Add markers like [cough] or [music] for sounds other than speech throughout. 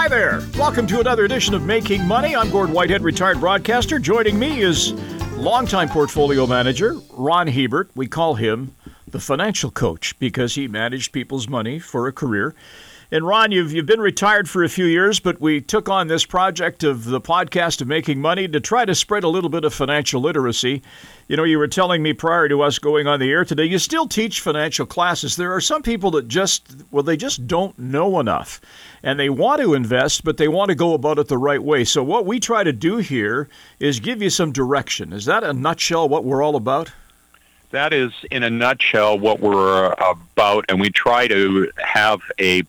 Hi there. Welcome to another edition of Making Money. I'm Gord Whitehead, retired broadcaster. Joining me is longtime portfolio manager Ron Hebert. We call him the financial coach because he managed people's money for a career. And Ron, you've you've been retired for a few years, but we took on this project of the podcast of making money to try to spread a little bit of financial literacy. You know, you were telling me prior to us going on the air today, you still teach financial classes. There are some people that just well, they just don't know enough. And they want to invest, but they want to go about it the right way. So what we try to do here is give you some direction. Is that a nutshell what we're all about? That is, in a nutshell, what we're uh, about, and we try to have a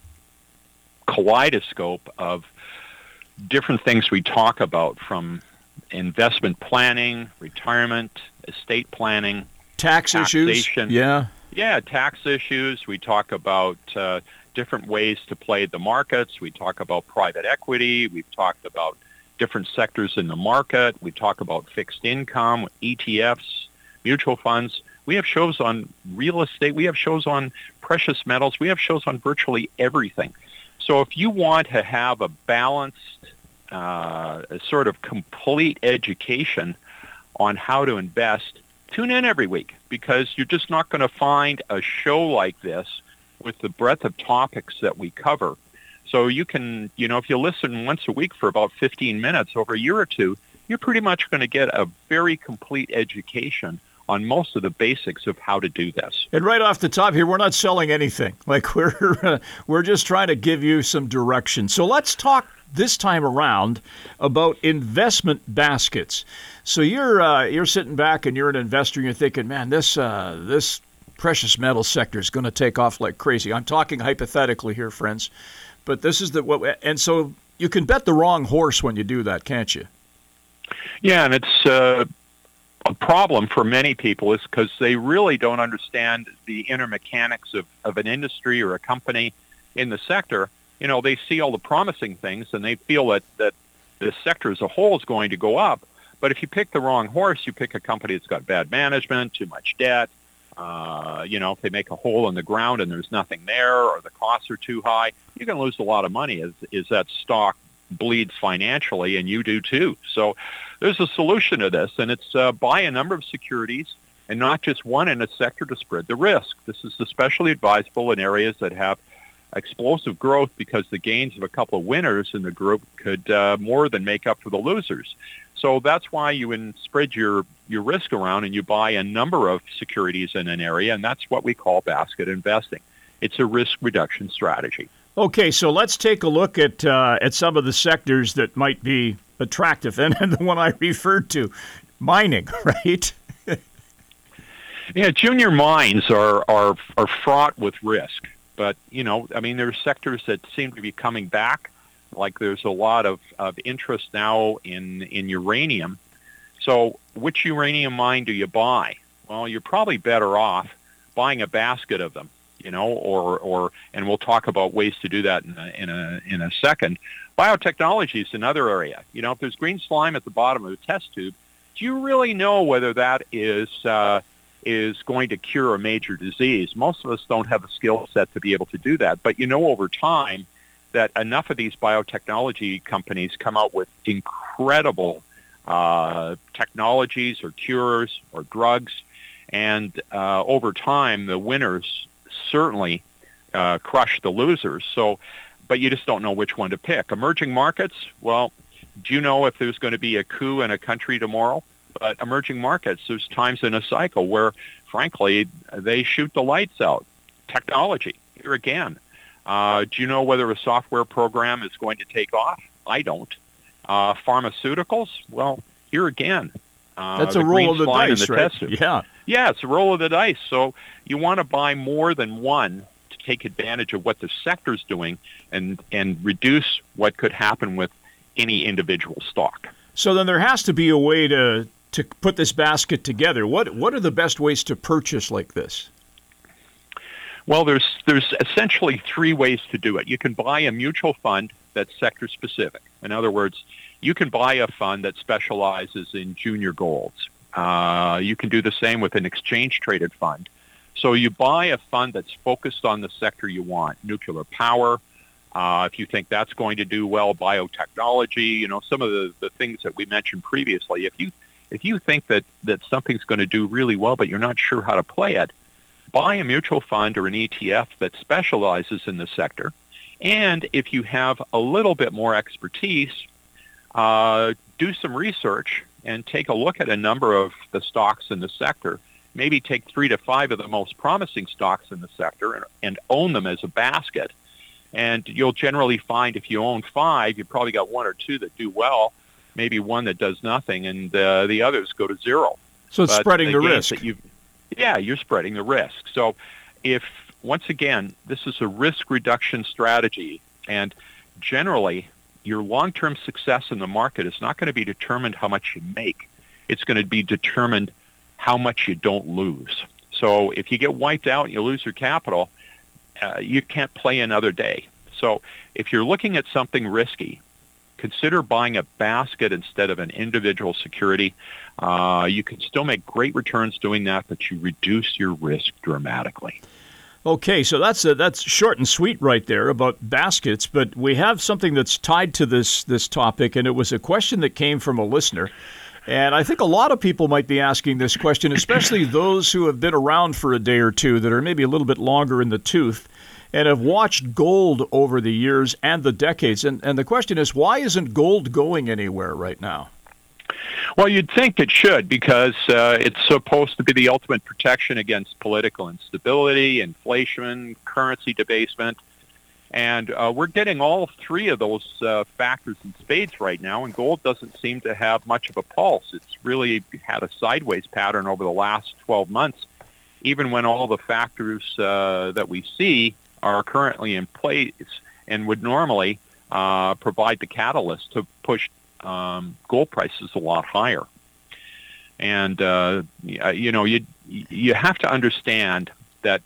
kaleidoscope of different things we talk about from investment planning, retirement, estate planning, tax issues. Yeah. Yeah, tax issues. We talk about uh, different ways to play the markets. We talk about private equity. We've talked about different sectors in the market. We talk about fixed income, ETFs, mutual funds. We have shows on real estate. We have shows on precious metals. We have shows on virtually everything. So if you want to have a balanced, uh, sort of complete education on how to invest, tune in every week because you're just not going to find a show like this with the breadth of topics that we cover. So you can, you know, if you listen once a week for about 15 minutes over a year or two, you're pretty much going to get a very complete education on most of the basics of how to do this. And right off the top here, we're not selling anything. [laughs] Like we're we're just trying to give you some direction. So let's talk this time around about investment baskets. So you're uh, you're sitting back and you're an investor and you're thinking, man, this uh, this precious metal sector is going to take off like crazy. I'm talking hypothetically here, friends, but this is the what. And so you can bet the wrong horse when you do that, can't you? Yeah, and it's uh, a problem for many people is because they really don't understand the inner mechanics of, of an industry or a company in the sector. You know, they see all the promising things and they feel that, that the sector as a whole is going to go up. But if you pick the wrong horse, you pick a company that's got bad management, too much debt. Uh, you know, if they make a hole in the ground and there's nothing there or the costs are too high, you're going to lose a lot of money as, as that stock bleeds financially, and you do too. So there's a solution to this, and it's uh, buy a number of securities and not just one in a sector to spread the risk. This is especially advisable in areas that have explosive growth because the gains of a couple of winners in the group could uh, more than make up for the losers. So that's why you in, spread your, your risk around and you buy a number of securities in an area, and that's what we call basket investing. It's a risk reduction strategy. Okay, so let's take a look at uh, at some of the sectors that might be attractive, and, and the one I referred to, mining, [laughs] right? yeah, junior mines are, are are fraught with risk, but you know, I mean, there's sectors that seem to be coming back. Like there's a lot of, of interest now in in uranium. So, which uranium mine do you buy? Well, you're probably better off buying a basket of them you know, or or and we'll talk about ways to do that in a, in a in a second. Biotechnology is another area. You know, if there's green slime at the bottom of a test tube, do you really know whether that is uh, is going to cure a major disease? Most of us don't have a skill set to be able to do that, but you know over time that enough of these biotechnology companies come out with incredible uh, technologies or cures or drugs, and uh, over time the winners certainly uh, crush the losers. So, but you just don't know which one to pick. Emerging markets, well, do you know if there's going to be a coup in a country tomorrow? But emerging markets, there's times in a cycle where, frankly, they shoot the lights out. Technology, here again. Uh, do you know whether a software program is going to take off? I don't. Uh, pharmaceuticals, well, here again. Uh, That's a roll of the dice, the right? Yeah. Yeah, it's a roll of the dice. So you want to buy more than one to take advantage of what the sector's doing and and reduce what could happen with any individual stock. So then there has to be a way to to put this basket together. What what are the best ways to purchase like this? Well, there's there's essentially three ways to do it. You can buy a mutual fund that's sector specific. In other words, you can buy a fund that specializes in junior golds. Uh, you can do the same with an exchange traded fund. So you buy a fund that's focused on the sector you want, nuclear power, Uh, if you think that's going to do well, biotechnology, you know, some of the, the things that we mentioned previously. If you if you think that, that something's going to do really well, but you're not sure how to play it, buy a mutual fund or an ETF that specializes in the sector. And if you have a little bit more expertise, uh, do some research and take a look at a number of the stocks in the sector. Maybe take three to five of the most promising stocks in the sector and, and own them as a basket. And you'll generally find if you own five, you've probably got one or two that do well, maybe one that does nothing, and uh, the others go to zero. So it's but spreading the risk. yeah, you're spreading the risk. So if, once again, this is a risk reduction strategy, and generally your long-term success in the market is not going to be determined how much you make. It's going to be determined how much you don't lose. So if you get wiped out and you lose your capital, uh, you can't play another day. So if you're looking at something risky, consider buying a basket instead of an individual security. Uh, you can still make great returns doing that, but you reduce your risk dramatically. Okay, so that's a, that's short and sweet right there about baskets, but we have something that's tied to this this topic, and it was a question that came from a listener. And I think a lot of people might be asking this question, especially [coughs] those who have been around for a day or two that are maybe a little bit longer in the tooth and have watched gold over the years and the decades. And, and the question is, why isn't gold going anywhere right now? Well, you'd think it should because uh, it's supposed to be the ultimate protection against political instability, inflation, currency debasement. And uh, we're getting all three of those uh, factors in spades right now, and gold doesn't seem to have much of a pulse. It's really had a sideways pattern over the last 12 months, even when all the factors uh, that we see are currently in place and would normally uh, provide the catalyst to push um, gold prices a lot higher. And uh, you know, you you have to understand that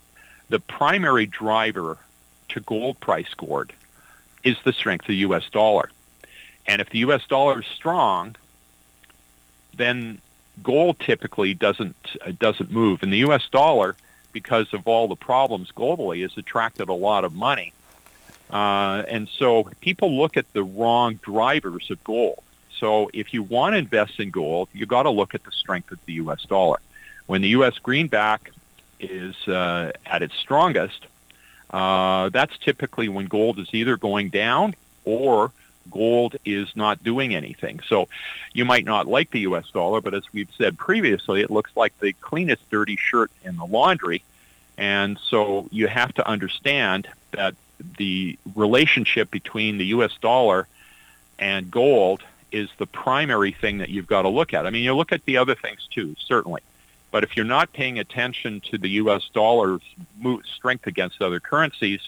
the primary driver to gold price, Gord, is the strength of the U.S. dollar. And if the U.S. dollar is strong, then gold typically doesn't uh, doesn't move. And the U.S. dollar, because of all the problems globally, has attracted a lot of money. Uh, and so people look at the wrong drivers of gold. So if you want to invest in gold, you've got to look at the strength of the U.S. dollar. When the U.S. greenback is uh, at its strongest, uh, that's typically when gold is either going down or gold is not doing anything. So you might not like the U.S. dollar, but as we've said previously, it looks like the cleanest dirty shirt in the laundry. And so you have to understand that the relationship between the U.S. dollar and gold is the primary thing that you've got to look at. I mean, you look at the other things too, certainly. But if you're not paying attention to the U.S. dollar's strength against other currencies,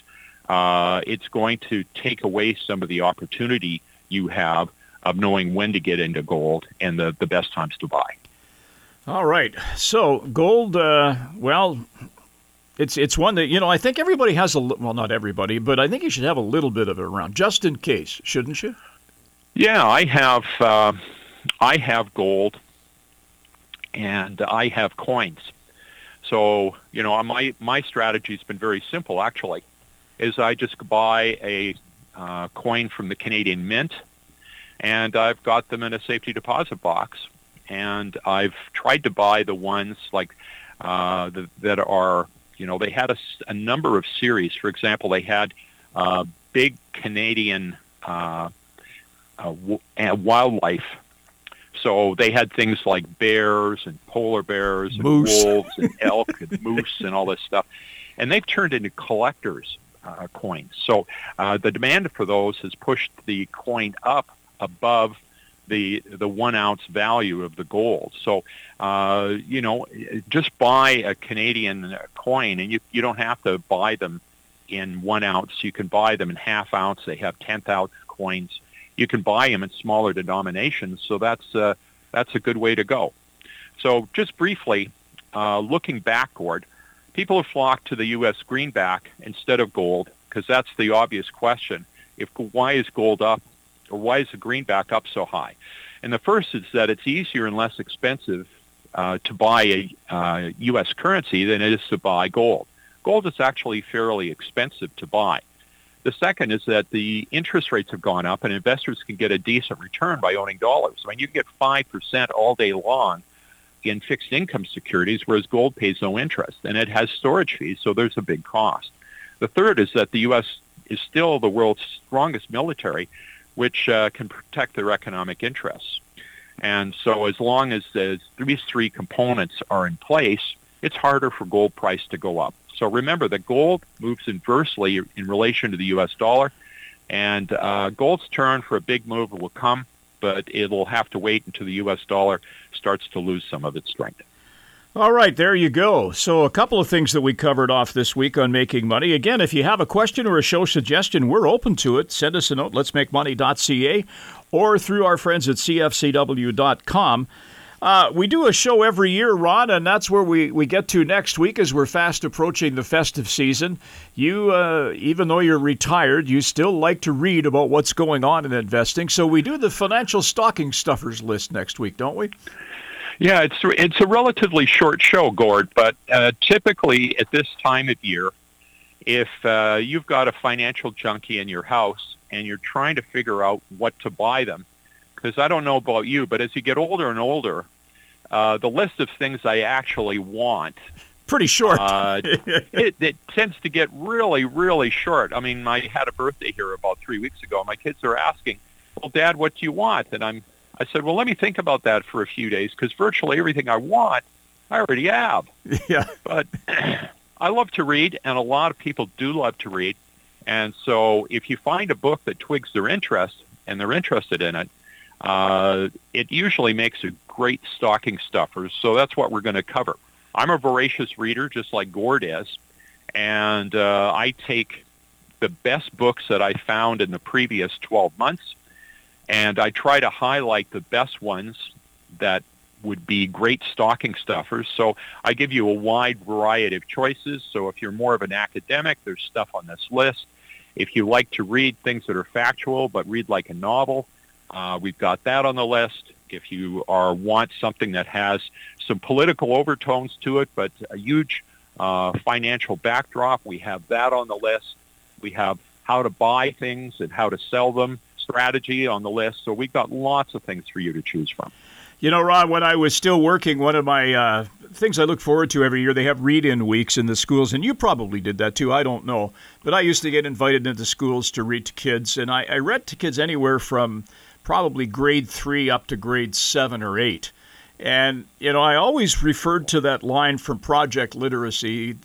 uh, it's going to take away some of the opportunity you have of knowing when to get into gold and the, the best times to buy. All right. So gold, uh, well, it's it's one that you know I think everybody has a well, not everybody, but I think you should have a little bit of it around just in case, shouldn't you? Yeah, I have uh, I have gold and I have coins. So you know, my my strategy has been very simple. Actually, is I just buy a uh, coin from the Canadian Mint, and I've got them in a safety deposit box, and I've tried to buy the ones like uh, the, that are you know they had a, a number of series. For example, they had uh, big Canadian uh, uh, w- wildlife. So they had things like bears and polar bears and moose. wolves and [laughs] elk and moose and all this stuff, and they've turned into collectors' uh, coins. So uh, the demand for those has pushed the coin up above the the one ounce value of the gold. So uh, you know, just buy a Canadian coin, and you you don't have to buy them in one ounce. You can buy them in half ounce. They have tenth ounce coins you can buy them in smaller denominations. So that's uh, that's a good way to go. So just briefly, uh, looking backward, people have flocked to the U.S. greenback instead of gold because that's the obvious question. If why is gold up, or why is the greenback up so high? And the first is that it's easier and less expensive uh, to buy a uh, U.S. currency than it is to buy gold. Gold is actually fairly expensive to buy. The second is that the interest rates have gone up and investors can get a decent return by owning dollars. I mean, you can get 5% all day long in fixed income securities, whereas gold pays no interest, and it has storage fees, so there's a big cost. The third is that the U.S. is still the world's strongest military, which uh, can protect their economic interests. And so as long as these three components are in place, it's harder for gold price to go up. So remember that gold moves inversely in relation to the U.S. dollar, and uh, gold's turn for a big move will come, but it'll have to wait until the U.S. dollar starts to lose some of its strength. All right, there you go. So, a couple of things that we covered off this week on Making Money. Again, if you have a question or a show suggestion, we're open to it. Send us a note, at letsmakemoney.ca, or through our friends at cfcw.com. Uh, we do a show every year, Ron, and that's where we, we get to next week as we're fast approaching the festive season. You, uh, even though you're retired, you still like to read about what's going on in investing. So we do the financial stocking stuffers list next week, don't we? Yeah, it's it's a relatively short show, Gord, but uh, typically at this time of year, if uh, you've got a financial junkie in your house and you're trying to figure out what to buy them, because I don't know about you, but as you get older and older, uh, the list of things I actually want pretty short. uh, [laughs] it, it tends to get really, really short. I mean, I had a birthday here about three weeks ago. My kids are asking, "Well, Dad, what do you want?" And I'm, I said, "Well, let me think about that for a few days because virtually everything I want, I already have." [laughs] Yeah. But [clears throat] I love to read, and a lot of people do love to read. And so, if you find a book that twigs their interest and they're interested in it, uh, it usually makes a great stocking stuffer. So that's what we're going to cover. I'm a voracious reader, just like Gord is, and uh, I take the best books that I found in the previous 12 months, and I try to highlight the best ones that would be great stocking stuffers. So I give you a wide variety of choices. So if you're more of an academic, there's stuff on this list. If you like to read things that are factual but read like a novel, uh, we've got that on the list. If you are want something that has some political overtones to it, but a huge uh, financial backdrop, we have that on the list. We have how to buy things and how to sell them strategy on the list. So we've got lots of things for you to choose from. You know, Ron, when I was still working, one of my uh, things I look forward to every year, they have read in weeks in the schools, and you probably did that too. I don't know. But I used to get invited into schools to read to kids, and I, I read to kids anywhere from probably grade three up to grade seven or eight. And, you know, I always referred to that line from Project Literacy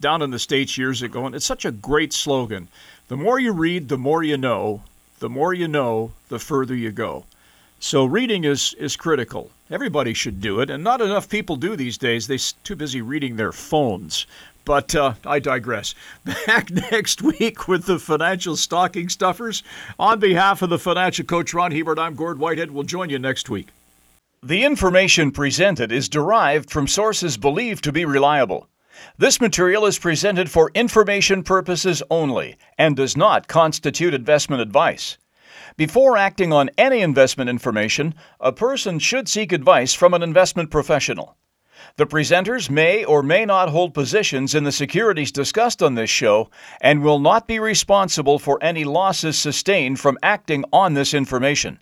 down in the States years ago, and it's such a great slogan. The more you read, the more you know. The more you know, the further you go. So reading is, is critical. Everybody should do it, and not enough people do these days. They're too busy reading their phones. But uh, I digress. [laughs] Back next week with the financial stocking stuffers. On behalf of the financial coach Ron Hebert, I'm Gord Whitehead. We'll join you next week. The information presented is derived from sources believed to be reliable. This material is presented for information purposes only and does not constitute investment advice. Before acting on any investment information, a person should seek advice from an investment professional. The presenters may or may not hold positions in the securities discussed on this show and will not be responsible for any losses sustained from acting on this information.